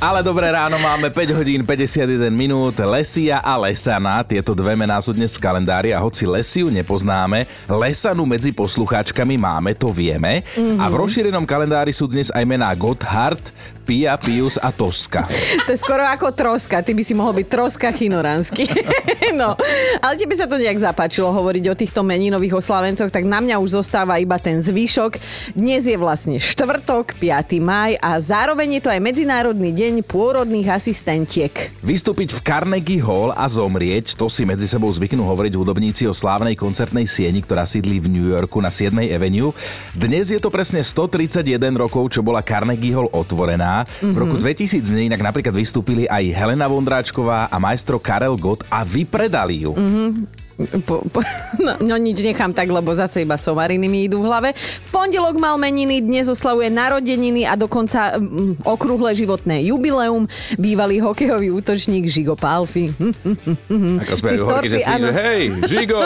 Ale dobré ráno, máme 5 hodín 51 minút. Lesia a Lesana, tieto dve mená sú dnes v kalendári a hoci Lesiu nepoznáme, Lesanu medzi poslucháčkami máme, to vieme. Mm-hmm. A v rozšírenom kalendári sú dnes aj mená Gotthard, Pia, Pius a Toska. To je skoro ako troska, ty by si mohol byť troska chinoránsky. no, ale tebe sa to nejak zapáčilo hovoriť o týchto meninových oslavencoch, tak na mňa už zostáva iba ten zvyšok. Dnes je vlastne štvrtok, 5. maj a zároveň je to aj Medzinárodný deň deň pôrodných asistentiek. Vystúpiť v Carnegie Hall a zomrieť, to si medzi sebou zvyknú hovoriť hudobníci o slávnej koncertnej sieni, ktorá sídli v New Yorku na 7. Avenue. Dnes je to presne 131 rokov, čo bola Carnegie Hall otvorená. Mm-hmm. V roku 2000 v nej inak napríklad vystúpili aj Helena Vondráčková a majstro Karel Gott a vypredali ju. Mm-hmm. Po, po, no, no nič nechám tak, lebo zase iba somariny mi idú v hlave. V pondelok mal meniny, dnes oslavuje narodeniny a dokonca mm, okrúhle životné jubileum. Bývalý hokejový útočník Žigo Palfi. Ako sme horky, že, že hej, Žigo!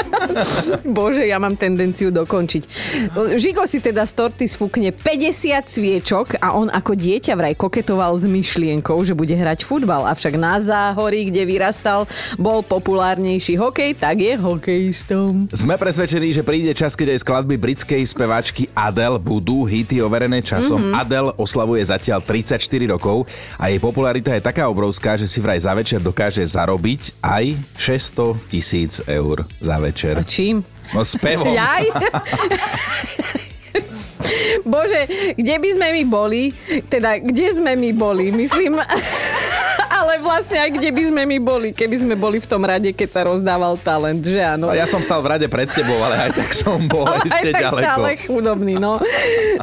Bože, ja mám tendenciu dokončiť. Žigo si teda z torty sfúkne 50 sviečok a on ako dieťa vraj koketoval s myšlienkou, že bude hrať futbal. Avšak na záhorí, kde vyrastal, bol populárnejší hokej, tak je hokejistom. Sme presvedčení, že príde čas, keď aj skladby britskej speváčky Adele budú hity overené časom. Mm-hmm. Adele oslavuje zatiaľ 34 rokov a jej popularita je taká obrovská, že si vraj za večer dokáže zarobiť aj 600 tisíc eur za večer. A čím? No spevom. Jaj? Bože, kde by sme my boli? Teda, kde sme my boli? Myslím ale vlastne aj kde by sme my boli, keby sme boli v tom rade, keď sa rozdával talent, že áno. A ja som stal v rade pred tebou, ale aj tak som bol ale ešte aj tak ďaleko. stále chudobný, no.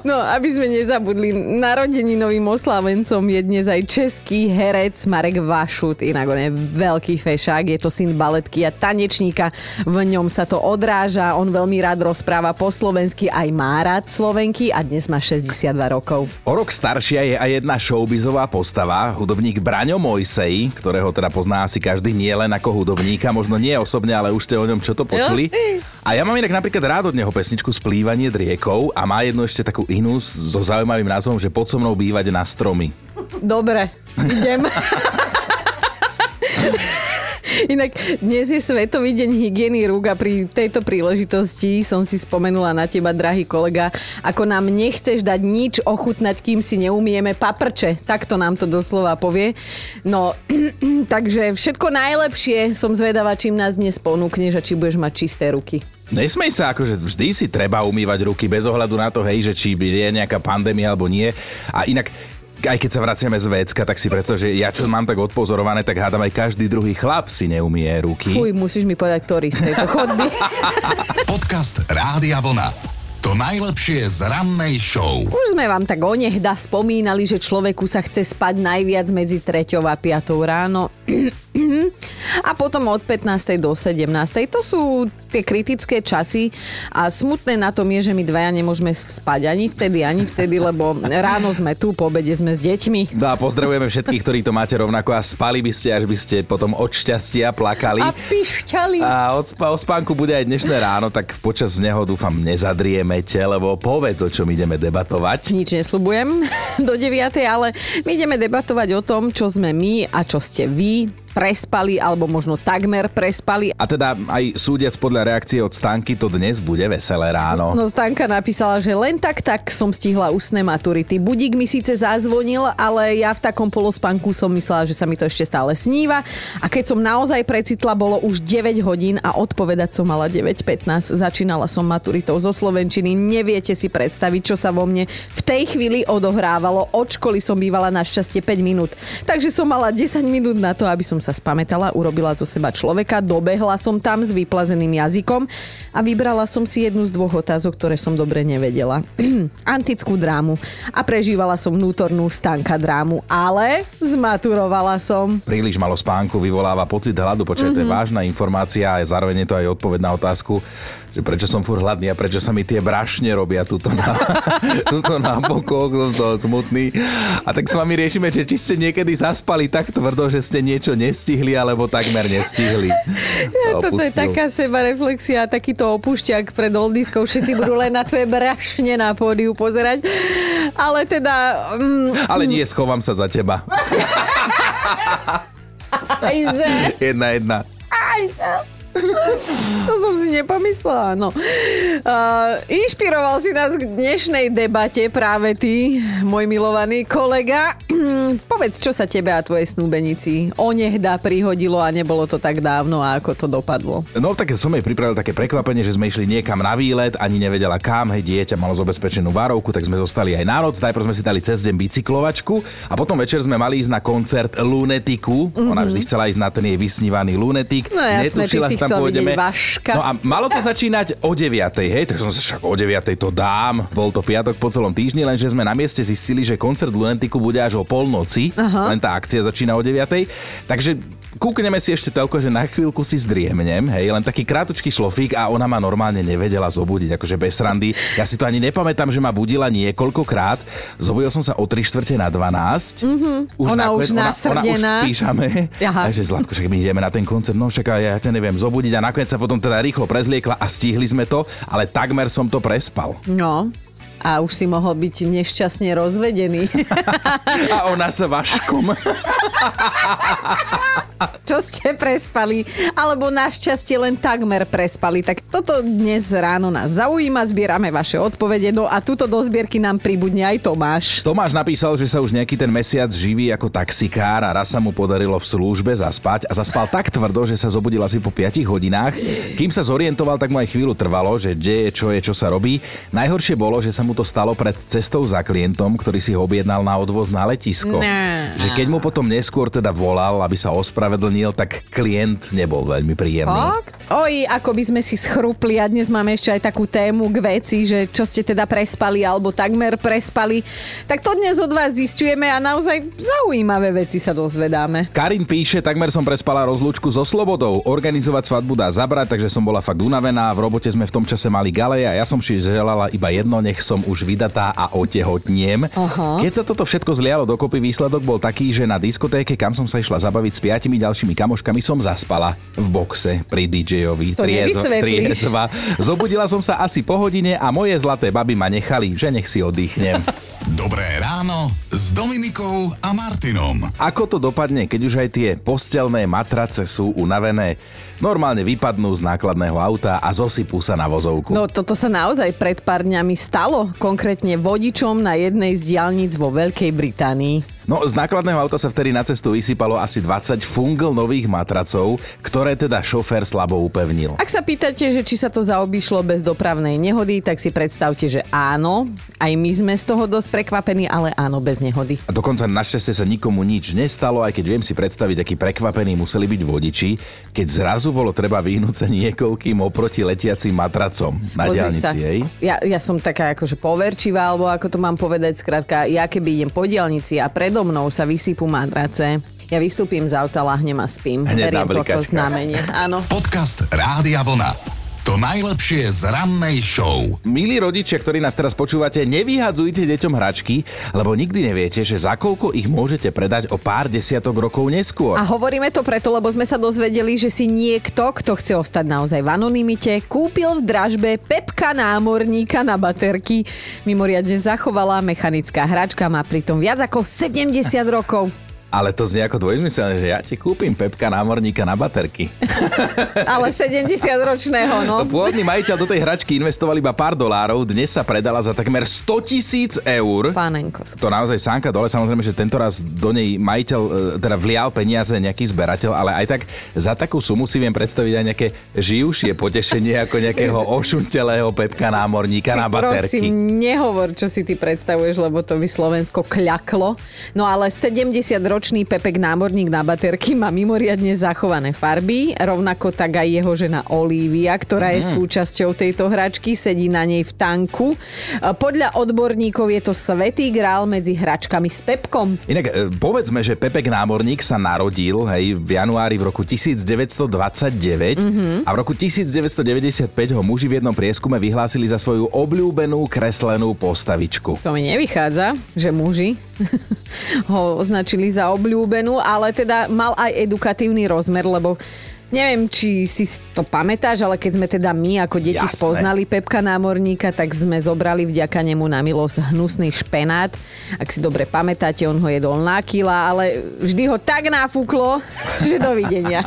No, aby sme nezabudli, narodeninovým oslávencom je dnes aj český herec Marek Vašut, inak on je veľký fešák, je to syn baletky a tanečníka, v ňom sa to odráža, on veľmi rád rozpráva po slovensky, aj má rád Slovenky a dnes má 62 rokov. O rok staršia je aj jedna showbizová postava, hudobník Braňo Mojs Morrissey, ktorého teda pozná asi každý nie len ako hudobníka, možno nie osobne, ale už ste o ňom čo to počuli. A ja mám inak napríklad rád od neho pesničku Splývanie riekou a má jednu ešte takú inú so zaujímavým názvom, že pod so mnou bývať na stromy. Dobre, idem. Inak dnes je Svetový deň hygieny rúk a pri tejto príležitosti som si spomenula na teba, drahý kolega, ako nám nechceš dať nič ochutnať, kým si neumieme paprče. Takto nám to doslova povie. No, takže všetko najlepšie. Som zvedavá, čím nás dnes ponúkneš a či budeš mať čisté ruky. Nesmej sa, akože vždy si treba umývať ruky bez ohľadu na to, hej, že či je nejaká pandémia alebo nie. A inak aj keď sa vraciame z vecka, tak si predstav, že ja čo mám tak odpozorované, tak hádam aj každý druhý chlap si neumie ruky. Fuj, musíš mi povedať, ktorý z tejto chodby. Podcast Rádia Vlna. To najlepšie z rannej show. Už sme vám tak onehda spomínali, že človeku sa chce spať najviac medzi 3 a 5 ráno. a potom od 15. do 17. To sú tie kritické časy a smutné na tom je, že my dvaja nemôžeme spať ani vtedy, ani vtedy, lebo ráno sme tu, po obede sme s deťmi. No a pozdravujeme všetkých, ktorí to máte rovnako a spali by ste, až by ste potom od šťastia plakali. A pišťali. A od spánku bude aj dnešné ráno, tak počas neho dúfam nezadrieme mete, lebo povedz, o čom ideme debatovať. Nič nesľubujem do 9, ale my ideme debatovať o tom, čo sme my a čo ste vy prespali alebo možno takmer prespali. A teda aj súdiac podľa reakcie od Stanky to dnes bude veselé ráno. No Stanka napísala, že len tak tak som stihla ústne maturity. Budík mi síce zazvonil, ale ja v takom polospánku som myslela, že sa mi to ešte stále sníva. A keď som naozaj precitla, bolo už 9 hodín a odpovedať som mala 9.15. Začínala som maturitou zo Slovenčiny. Neviete si predstaviť, čo sa vo mne v tej chvíli odohrávalo. Od školy som bývala našťastie 5 minút. Takže som mala 10 minút na to, aby som sa spametala, urobila zo seba človeka, dobehla som tam s vyplazeným jazykom a vybrala som si jednu z dvoch otázok, ktoré som dobre nevedela. Antickú drámu. A prežívala som vnútornú stanka drámu, ale zmaturovala som. Príliš malo spánku vyvoláva pocit hladu, počkaj, mm-hmm. mhm. vážna informácia a zároveň je to aj odpoveď na otázku, že prečo som fur hladný a prečo sa mi tie brašne robia tuto na, tuto na bokoch, som to smutný. A tak s vami riešime, že či ste niekedy zaspali tak tvrdo, že ste niečo nestihli, alebo takmer nestihli. Ja, toto je taká seba reflexia, takýto opúšťak pred oldiskou. Všetci budú len na tvoje brašne na pódiu pozerať. Ale teda... Mm, Ale nie, schovám sa za teba. jedna, jedna. To som si nepomyslela, no. Uh, inšpiroval si nás k dnešnej debate práve ty, môj milovaný kolega. Povedz, čo sa tebe a tvojej snúbenici onehda prihodilo a nebolo to tak dávno a ako to dopadlo. No tak som jej pripravil také prekvapenie, že sme išli niekam na výlet, ani nevedela kam, hej, dieťa malo zabezpečenú várovku, tak sme zostali aj na noc, najprv sme si dali cez deň bicyklovačku a potom večer sme mali ísť na koncert Lunetiku. Mm-hmm. Ona vždy chcela ísť na ten jej vysnívaný Lunetik. No jasné, Netušila, ty si tam pôjdeme. No a malo to začínať o 9. hej, tak som sa však o 9. to dám. Bol to piatok po celom týždni, lenže sme na mieste zistili, že koncert Lunetiku bude až o polnoci. Aha. Len tá akcia začína o 9. Takže kúkneme si ešte telko, že na chvíľku si zdriemnem, hej, len taký krátučký šlofík a ona ma normálne nevedela zobudiť, akože bez randy. Ja si to ani nepamätám, že ma budila niekoľkokrát. Zobudil som sa o 3 štvrte na 12. Mm-hmm. Už ona nakoniec, už ona, ona už v pížame. Takže Zlatko, však my ideme na ten koncert, no však ja ťa neviem zobudiť a nakoniec sa potom teda rýchlo prezliekla a stihli sme to, ale takmer som to prespal. No, a už si mohol byť nešťastne rozvedený. a ona sa vaškom. ste prespali, alebo našťastie len takmer prespali. Tak toto dnes ráno nás zaujíma, zbierame vaše odpovede, no a tuto do zbierky nám pribudne aj Tomáš. Tomáš napísal, že sa už nejaký ten mesiac živí ako taxikár a raz sa mu podarilo v službe zaspať a zaspal tak tvrdo, že sa zobudil asi po 5 hodinách. Kým sa zorientoval, tak mu aj chvíľu trvalo, že kde je, čo je, čo sa robí. Najhoršie bolo, že sa mu to stalo pred cestou za klientom, ktorý si ho objednal na odvoz na letisko. No. Že keď mu potom neskôr teda volal, aby sa ospravedlnil, tak klient nebol veľmi príjemný. Fakt? Oj, ako by sme si schrupli a dnes máme ešte aj takú tému k veci, že čo ste teda prespali alebo takmer prespali. Tak to dnes od vás zistujeme a naozaj zaujímavé veci sa dozvedáme. Karin píše, takmer som prespala rozlúčku so Slobodou. Organizovať svadbu dá zabrať, takže som bola fakt unavená. V robote sme v tom čase mali galeje a ja som si želala iba jedno, nech som už vydatá a otehotniem. Aha. Keď sa toto všetko zlialo dokopy, výsledok bol taký, že na diskotéke, kam som sa išla zabaviť s piatimi ďalšími kamoškami, som zaspala v boxe pri DJ Ondrejovi. To triezo, triezva. Zobudila som sa asi po hodine a moje zlaté baby ma nechali, že nech si oddychnem. Dobré ráno s Dominikou a Martinom. Ako to dopadne, keď už aj tie postelné matrace sú unavené? Normálne vypadnú z nákladného auta a zosypú sa na vozovku. No toto sa naozaj pred pár dňami stalo, konkrétne vodičom na jednej z diálnic vo Veľkej Británii. No, z nákladného auta sa vtedy na cestu vysypalo asi 20 fungl nových matracov, ktoré teda šofér slabo upevnil. Ak sa pýtate, že či sa to zaobišlo bez dopravnej nehody, tak si predstavte, že áno. Aj my sme z toho dosť prekvapení, ale áno, bez nehody. A dokonca našťastie sa nikomu nič nestalo, aj keď viem si predstaviť, akí prekvapení museli byť vodiči, keď zrazu bolo treba vyhnúť sa niekoľkým oproti letiacim matracom na Pozri diálnici. Hej? Ja, ja som taká akože poverčivá, alebo ako to mám povedať, skrátka, ja keby idem po diálnici a predo mnou sa vysypú matrace, ja vystúpim z auta, lahnem a spím. Hneď to ako znamenie. Áno. Podcast Rádia Vlna. To najlepšie z rannej show. Milí rodičia, ktorí nás teraz počúvate, nevyhadzujte deťom hračky, lebo nikdy neviete, že za koľko ich môžete predať o pár desiatok rokov neskôr. A hovoríme to preto, lebo sme sa dozvedeli, že si niekto, kto chce ostať naozaj v anonimite, kúpil v dražbe Pepka námorníka na baterky. Mimoriadne zachovalá mechanická hračka má pritom viac ako 70 rokov. Ale to znie ako dvojzmyselné, že ja ti kúpim Pepka námorníka na baterky. Ale 70-ročného, no. To pôvodný majiteľ do tej hračky investoval iba pár dolárov, dnes sa predala za takmer 100 tisíc eur. Pánenko. To naozaj sánka dole, samozrejme, že tento raz do nej majiteľ e, teda vlial peniaze nejaký zberateľ, ale aj tak za takú sumu si viem predstaviť aj nejaké živšie potešenie ako nejakého ošuntelého Pepka námorníka na baterky. Prosím, nehovor, čo si ty predstavuješ, lebo to by Slovensko kľaklo. No ale 70 ročného ročný Pepek námorník na baterky má mimoriadne zachované farby, rovnako tak aj jeho žena Olivia, ktorá je súčasťou tejto hračky, sedí na nej v tanku. Podľa odborníkov je to svetý grál medzi hračkami s Pepkom. Inak e, povedzme, že Pepek Námorník sa narodil hej, v januári v roku 1929 Mhm. a v roku 1995 ho muži v jednom prieskume vyhlásili za svoju obľúbenú kreslenú postavičku. To mi nevychádza, že muži ho označili za obľúbenú, ale teda mal aj edukatívny rozmer, lebo Neviem, či si to pamätáš, ale keď sme teda my ako deti Jasné. spoznali Pepka námorníka, tak sme zobrali vďaka nemu na milosť hnusný špenát. Ak si dobre pamätáte, on ho jedol na kila, ale vždy ho tak nafúklo, že dovidenia.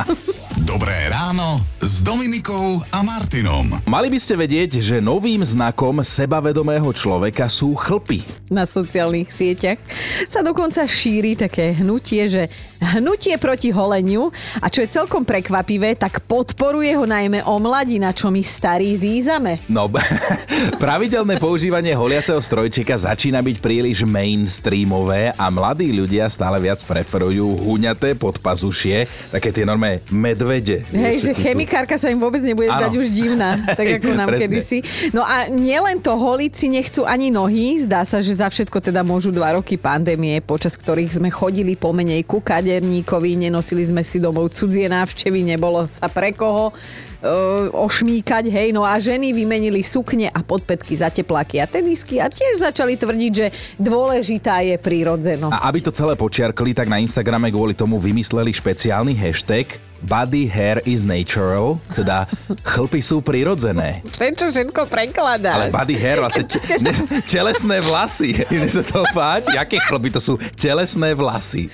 Dobré ráno s Dominikou a Martinom. Mali by ste vedieť, že novým znakom sebavedomého človeka sú chlpy. na sociálnych sieťach sa dokonca šíri také hnutie, že hnutie proti holeniu a čo je celkom prekvapivé, tak podporuje ho najmä o mladí, na čo my starí zízame. No, pravidelné používanie holiaceho strojčeka začína byť príliš mainstreamové a mladí ľudia stále viac preferujú huňaté podpazušie, také tie normé medvede. Hej, že chemikárka sa im vôbec nebude Áno. zdať už divná, tak ako nám Presne. kedysi. No a nielen to, holiť si nechcú ani nohy. Zdá sa, že za všetko teda môžu dva roky pandémie, počas ktorých sme chodili pomenej ku kaderníkovi, nenosili sme si domov cudzie návštevy, nebolo sa pre koho e, ošmíkať, hej, no a ženy vymenili sukne a podpätky za tepláky a tenisky a tiež začali tvrdiť, že dôležitá je prírodzenosť. A aby to celé počiarkli, tak na Instagrame kvôli tomu vymysleli špeciálny hashtag Body hair is natural, teda chlpy sú prirodzené. Prečo všetko prekladáš? Ale body hair, vlastne če- ne, telesné vlasy. Mne sa to páči. Aké chlpy to sú? Telesné vlasy.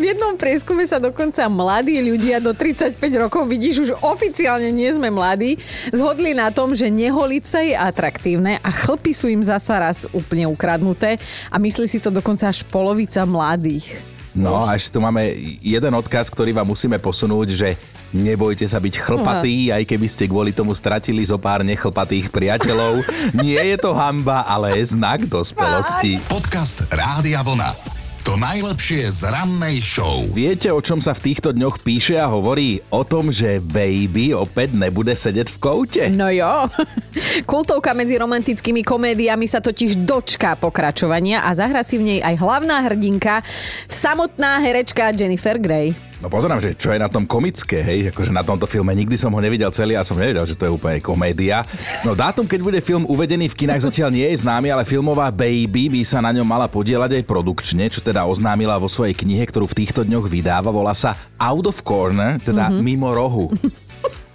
V jednom prieskume sa dokonca mladí ľudia do 35 rokov, vidíš, už oficiálne nie sme mladí, zhodli na tom, že neholice je atraktívne a chlpy sú im zasa raz úplne ukradnuté a myslí si to dokonca až polovica mladých. No a ešte tu máme jeden odkaz, ktorý vám musíme posunúť, že nebojte sa byť chlpatý, aj keby ste kvôli tomu stratili zo pár nechlpatých priateľov. Nie je to hamba, ale je znak dospelosti. Podcast Rádia Vlna. To najlepšie z rannej show. Viete, o čom sa v týchto dňoch píše a hovorí? O tom, že baby opäť nebude sedieť v koute. No jo. Kultovka medzi romantickými komédiami sa totiž dočká pokračovania a zahra si v nej aj hlavná hrdinka, samotná herečka Jennifer Grey. No pozerám, že čo je na tom komické, hej, akože na tomto filme nikdy som ho nevidel celý a som nevedel, že to je úplne komédia. No dátum, keď bude film uvedený v kinách zatiaľ nie je známy, ale filmová Baby by sa na ňom mala podielať aj produkčne, čo teda oznámila vo svojej knihe, ktorú v týchto dňoch vydáva, volá sa Out of Corner, teda mm-hmm. mimo rohu.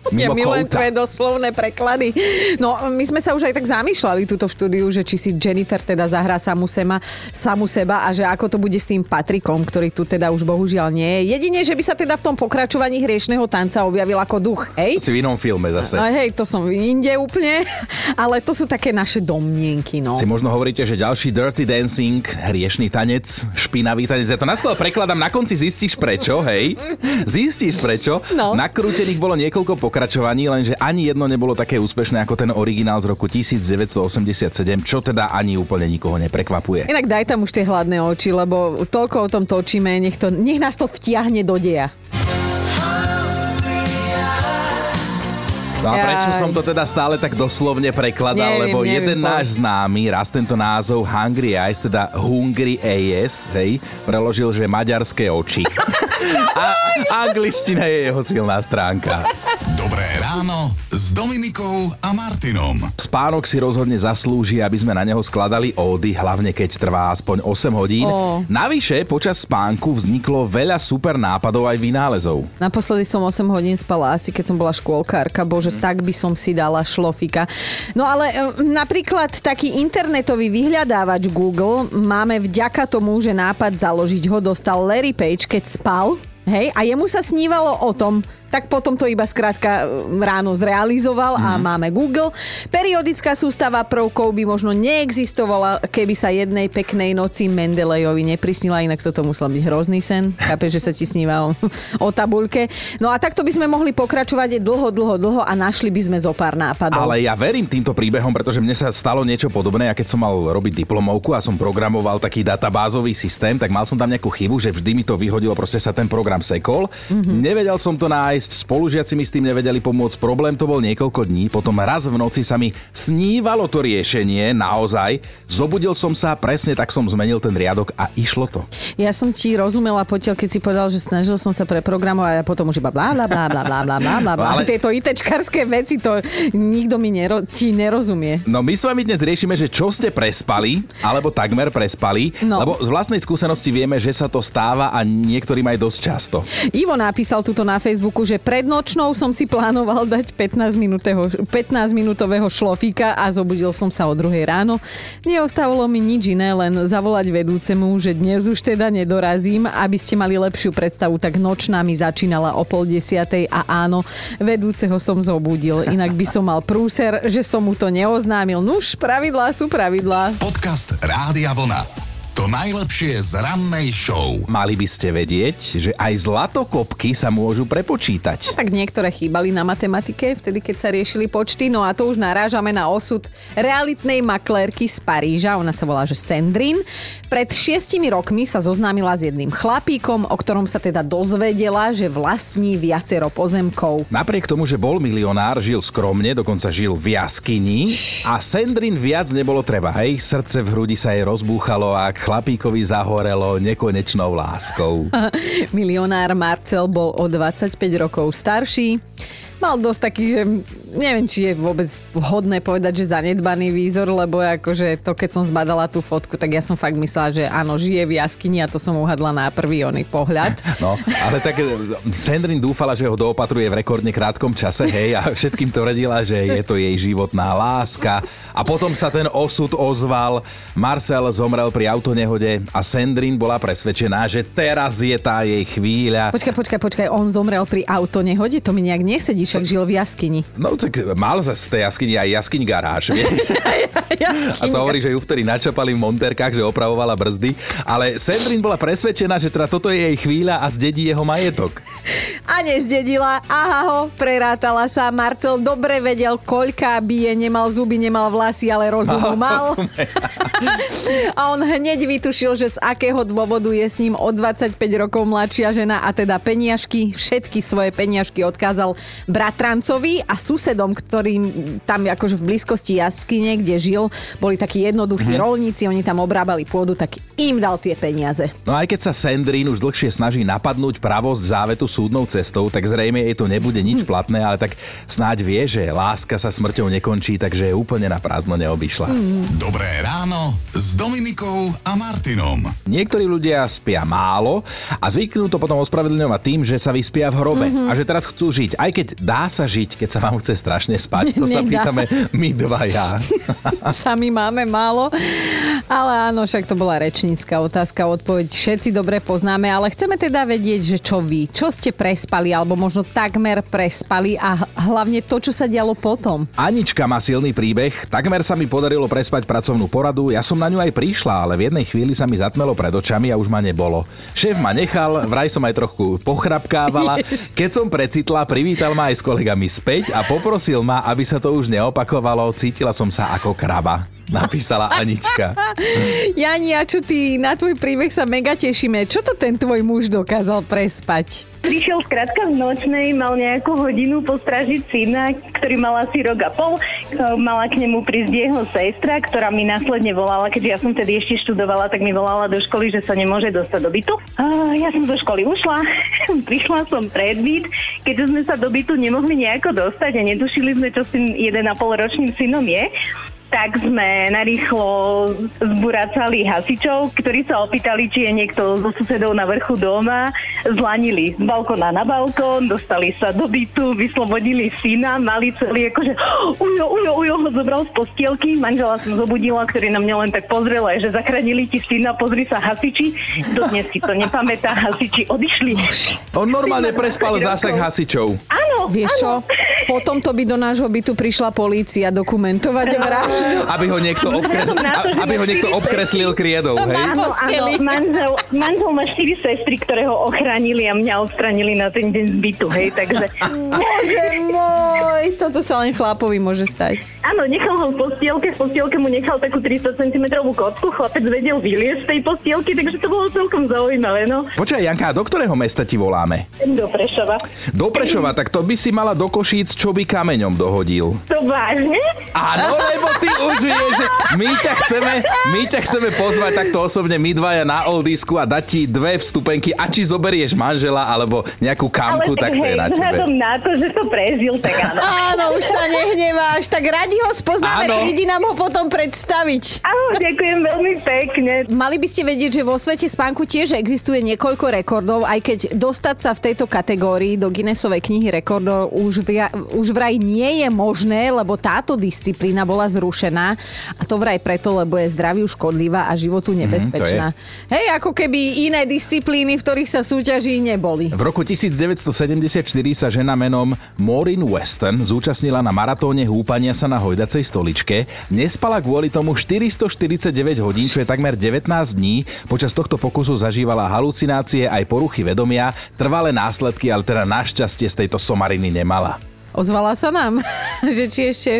Ja Mimo milujem kouta. tvoje doslovné preklady. No, my sme sa už aj tak zamýšľali túto štúdiu, že či si Jennifer teda zahrá samu, sema, samu seba a že ako to bude s tým Patrikom, ktorý tu teda už bohužiaľ nie je. Jedine, že by sa teda v tom pokračovaní hriešného tanca objavil ako duch, hej? Si v inom filme zase. A hej, to som inde úplne, ale to sú také naše domnienky, no. Si možno hovoríte, že ďalší Dirty Dancing, hriešný tanec, špinavý tanec. Ja to na schvál prekladám, na konci zistíš prečo, hej? Zistíš prečo. No. Nakrútených bolo niekoľko pokračovaní, lenže ani jedno nebolo také úspešné ako ten originál z roku 1987, čo teda ani úplne nikoho neprekvapuje. Inak daj tam už tie hladné oči, lebo toľko o tom točíme, nech, to, nech nás to vtiahne do deja. No a prečo som to teda stále tak doslovne prekladal, Neviem, lebo neviem, jeden povedz. náš známy, raz tento názov Hungry Eyes, teda Hungry AS, hej, preložil, že maďarské oči. a angličtina je jeho silná stránka. Ráno s Dominikou a Martinom. Spánok si rozhodne zaslúži, aby sme na neho skladali ódy, hlavne keď trvá aspoň 8 hodín. Ó. Navyše, počas spánku vzniklo veľa super nápadov aj vynálezov. Naposledy som 8 hodín spala asi keď som bola škôlkárka, bože, tak by som si dala šlofika. No ale e, napríklad taký internetový vyhľadávač Google máme vďaka tomu, že nápad založiť ho dostal Larry Page, keď spal, hej, a jemu sa snívalo o tom, tak potom to iba skrátka ráno zrealizoval mm. a Mhm. máme Google. Periodická sústava prvkov by možno neexistovala, keby sa jednej peknej noci Mendelejovi neprisnila, inak toto musel byť hrozný sen. Chápeš, že sa ti sníva o, o tabuľke. No a takto by sme mohli pokračovať dlho, dlho, dlho a našli by sme zo pár nápadov. Ale ja verím týmto príbehom, pretože mne sa stalo niečo podobné. Ja keď som mal robiť diplomovku a som programoval taký databázový systém, tak mal som tam nejakú chybu, že vždy mi to vyhodilo, proste sa ten program sekol. Mm-hmm. Nevedel som to nájsť, spolužiaci mi s tým nevedeli pomôcť. Problém to bol niekoľko dní, potom raz v noci sa mi snívalo to riešenie, naozaj. Zobudil som sa, presne tak som zmenil ten riadok a išlo to. Ja som ti rozumela potiaľ, keď si povedal, že snažil som sa preprogramovať a potom už iba blá, blá, blá, blá, blá, blá, blá. Ale- Ale... Tieto ITčkarské veci, to nikto mi nero- ti nerozumie. No my s vami dnes riešime, že čo ste prespali, alebo takmer prespali, No. lebo z vlastnej skúsenosti vieme, že sa to stáva a niektorým aj dosť často. Ivo napísal tuto na Facebooku, že pred nočnou som si plánoval dať 15, minútého, 15 minútového šlofíka a zobudil som sa o druhej ráno. Neostávalo mi nič iné, len zavolať vedúcemu, že dnes už teda nedorazím. Aby ste mali lepšiu predstavu, tak nočná mi začínala o pol desiatej a áno, vedúceho som zobudil. Inak by som mal prúser, že som mu to neoznámil. Nuž, pravidlá sú pravidlá. Podcast Rádia Vlna. To najlepšie z rannej show. Mali by ste vedieť, že aj zlatokopky sa môžu prepočítať. Tak niektoré chýbali na matematike, vtedy keď sa riešili počty, no a to už narážame na osud realitnej maklérky z Paríža, ona sa volá, že Sandrine. Pred šiestimi rokmi sa zoznámila s jedným chlapíkom, o ktorom sa teda dozvedela, že vlastní viacero pozemkov. Napriek tomu, že bol milionár, žil skromne, dokonca žil v jaskyni a Sandrin viac nebolo treba, hej? Srdce v hrudi sa jej rozbúchalo a k chlapíkovi zahorelo nekonečnou láskou. Milionár Marcel bol o 25 rokov starší. Mal dosť taký, že neviem, či je vôbec vhodné povedať, že zanedbaný výzor, lebo akože to, keď som zbadala tú fotku, tak ja som fakt myslela, že áno, žije v jaskyni a to som uhadla na prvý oný pohľad. No, ale tak e, Sandrin dúfala, že ho doopatruje v rekordne krátkom čase, hej, a všetkým tvrdila, že je to jej životná láska. A potom sa ten osud ozval. Marcel zomrel pri autonehode a Sandrin bola presvedčená, že teraz je tá jej chvíľa. Počkaj, počkaj, počkaj, on zomrel pri autonehode, to mi nejak nesedí, však žil v jaskyni. No tak mal zase v tej jaskyni aj jaskyň garáž, vie? A sa hovorí, že ju vtedy načapali v monterkách, že opravovala brzdy. Ale Sandrin bola presvedčená, že teda toto je jej chvíľa a zdedí jeho majetok. A nezdedila, aha ho, prerátala sa. Marcel dobre vedel, koľka bije, nemal zuby, nemal vlasy, ale rozumu mal. a on hneď vytušil, že z akého dôvodu je s ním o 25 rokov mladšia žena a teda peniažky, všetky svoje peniažky odkázal bratrancovi a susedom, ktorým tam akože v blízkosti jaskyne, kde žil, boli takí jednoduchí Mhm. rolníci, oni tam obrábali pôdu, tak im dal tie peniaze. No aj keď sa Sandrin už dlhšie snaží napadnúť pravosť závetu súdnou cestou, tak zrejme jej to nebude nič platné, ale tak snáď vie, že láska sa smrťou nekončí, takže úplne na prázdno neobyšla. Dobré ráno s Dominikou a Martinom. Niektorí ľudia spia málo a zvyknú to potom ospravedlňovať tým, že sa vyspia v hrobe a že teraz chcú žiť. Aj keď dá sa žiť, keď sa vám chce strašne spať, to sa pýtame my dvaja. Sami máme málo. Ale áno, však to bola rečnícka otázka, odpoveď všetci dobre poznáme, ale chceme teda vedieť, že čo vy, čo ste prespali, alebo možno takmer prespali a hlavne to, čo sa dialo potom. Anička má silný príbeh, takmer sa mi podarilo prespať pracovnú poradu, ja som na ňu aj prišla, ale v jednej chvíli sa mi zatmelo pred očami a už ma nebolo. Šéf ma nechal, vraj som aj trochu pochrapkávala. Keď som precitla, privítal ma aj s kolegami späť a poprosil ma, aby sa to už neopakovalo, cítila som sa ako kraba. Napísala Anička. Jani, a čo ty, na tvoj príbeh sa mega tešíme. Čo to ten tvoj muž dokázal prespať? Prišiel skrátka v nočnej, mal nejakú hodinu postražiť syna, ktorý mal asi rok a pol. Mala k nemu prísť jeho sestra, ktorá mi následne volala, keďže ja som tedy ešte študovala, tak mi volala do školy, že sa nemôže dostať do bytu. A Ja som do školy ušla, prišla som pred byt, keďže sme sa do bytu nemohli nejako dostať a netušili sme, čo s tým 1,5 ročným synom je, tak sme narýchlo zburacali hasičov, ktorí sa opýtali, či je niekto zo susedov na vrchu doma. Zlanili z balkona na balkón, dostali sa do bytu, vyslobodili syna, mali celý akože ujo, ujo, ujo, ho zobral z postielky. Manžela som zobudila, ktorý na mňa len tak pozrel, aj, že zachránili ti syna, pozri sa hasiči. Dodnes si to nepamätá, hasiči odišli. On normálne prespal zásah hasičov. Áno, Vieš čo? Potom to by do nášho bytu prišla polícia dokumentovať vraždu. Aby ho niekto, obkres... aby ho niekto obkreslil kriedou, hej? Áno, áno, manžel, manžel má štyri sestry, ktoré ho ochránili a mňa odstranili na ten deň z bytu, hej, takže... Bože môj, toto sa len chlapovi môže stať. Áno, nechal ho v postielke, v postielke mu nechal takú 300 cm kocku, chlapec vedel vyliesť z tej postielky, takže to bolo celkom zaujímavé, no. Počkaj, Janka, a do ktorého mesta ti voláme? Do Prešova. Do Prešova, tak to by si mala do Košíc, čo by kameňom dohodil. To vážne? Áno, lebo ty už vieš, že my ťa chceme, my ťa chceme pozvať takto osobne, my dvaja na oldisku a dať ti dve vstupenky a či zoberieš manžela alebo nejakú kamku, Ale tak to je hej, na tebe. na to, že to prežil, tak áno. Áno, už sa nehneváš, tak radi ho spoznáme, Áno. prídi nám ho potom predstaviť. Áno, ďakujem veľmi pekne. Mali by ste vedieť, že vo svete spánku tiež existuje niekoľko rekordov, aj keď dostať sa v tejto kategórii do Guinnessovej knihy rekordov už, via, už vraj nie je možné, lebo táto disciplína bola zrušená a to vraj preto, lebo je zdraviu škodlivá a životu nebezpečná. Hej, ako keby iné disciplíny, v ktorých sa súťaží, neboli. V roku 1974 sa žena menom Maureen Weston zúčastnila na maratóne húpania sa na hojdacej stoličke. Nespala kvôli tomu 449 hodín, čo je takmer 19 dní. Počas tohto pokusu zažívala halucinácie aj poruchy vedomia. Trvalé následky, ale teda našťastie z tejto somariny nemala. Ozvala sa nám, že či ešte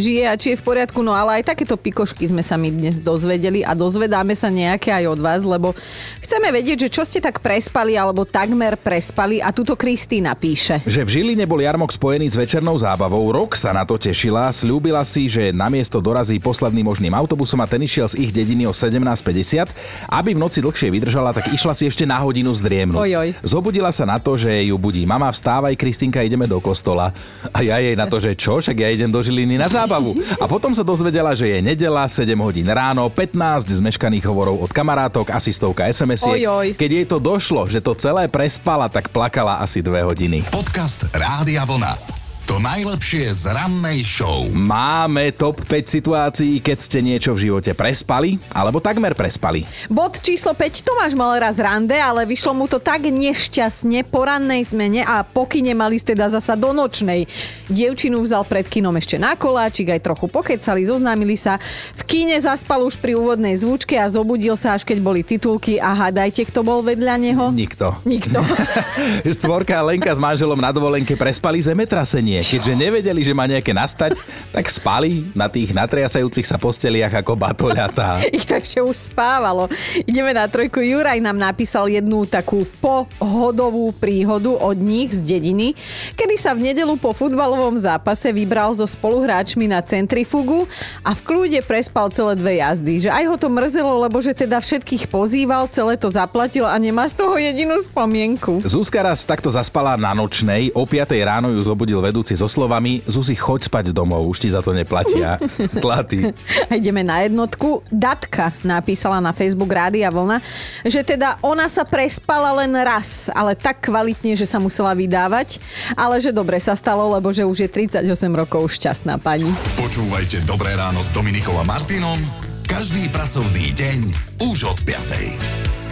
žije a či je v poriadku, no ale aj takéto pikošky sme sa my dnes dozvedeli a dozvedáme sa nejaké aj od vás, lebo chceme vedieť, že čo ste tak prespali alebo takmer prespali a tuto Kristýna píše. Že v Žiline bol jarmok spojený s večernou zábavou, rok sa na to tešila, slúbila si, že na miesto dorazí posledným možným autobusom a ten išiel z ich dediny o 17.50. Aby v noci dlhšie vydržala, tak išla si ešte na hodinu zdriemnúť. Ojoj. Zobudila sa na to, že ju budí mama, vstávaj, Kristinka, ideme do kostola. A ja jej na to, že čo, však ja idem do Žiliny na zábavu. A potom sa dozvedela, že je nedela, 7 hodín ráno, 15 zmeškaných hovorov od kamarátok, asi stovka SMS-iek. Ojoj. Keď jej to došlo, že to celé prespala, tak plakala asi dve hodiny. Podcast Rádia Vlna. To najlepšie z rannej show. Máme top 5 situácií, keď ste niečo v živote prespali, alebo takmer prespali. Bod číslo 5. Tomáš mal raz rande, ale vyšlo mu to tak nešťastne po rannej zmene a pokyne mali ste teda zasa do nočnej. Dievčinu vzal pred kinom ešte na koláčik, aj trochu pokecali, zoznámili sa. V kine zaspal už pri úvodnej zvučke a zobudil sa až keď boli titulky a hádajte, kto bol vedľa neho? Nikto. Nikto. Štvorka Lenka s manželom na dovolenke prespali zemetrasenie. Keďže nevedeli, že má nejaké nastať, tak spali na tých natriasajúcich sa posteliach ako batoľatá. Ich to ešte už spávalo. Ideme na trojku. Juraj nám napísal jednu takú pohodovú príhodu od nich z dediny, kedy sa v nedelu po futbalovom zápase vybral so spoluhráčmi na centrifugu a v kľude prespal celé dve jazdy. Že aj ho to mrzelo, lebo že teda všetkých pozýval, celé to zaplatil a nemá z toho jedinú spomienku. Zuzka raz takto zaspala na nočnej, o 5 ráno ju zobudil vedúci so slovami Zuzi, choď spať domov, už ti za to neplatia. Zlatý. Ideme na jednotku. Datka napísala na Facebook Rádia Vlna, že teda ona sa prespala len raz, ale tak kvalitne, že sa musela vydávať, ale že dobre sa stalo, lebo že už je 38 rokov šťastná pani. Počúvajte Dobré ráno s Dominikom a Martinom každý pracovný deň už od 5.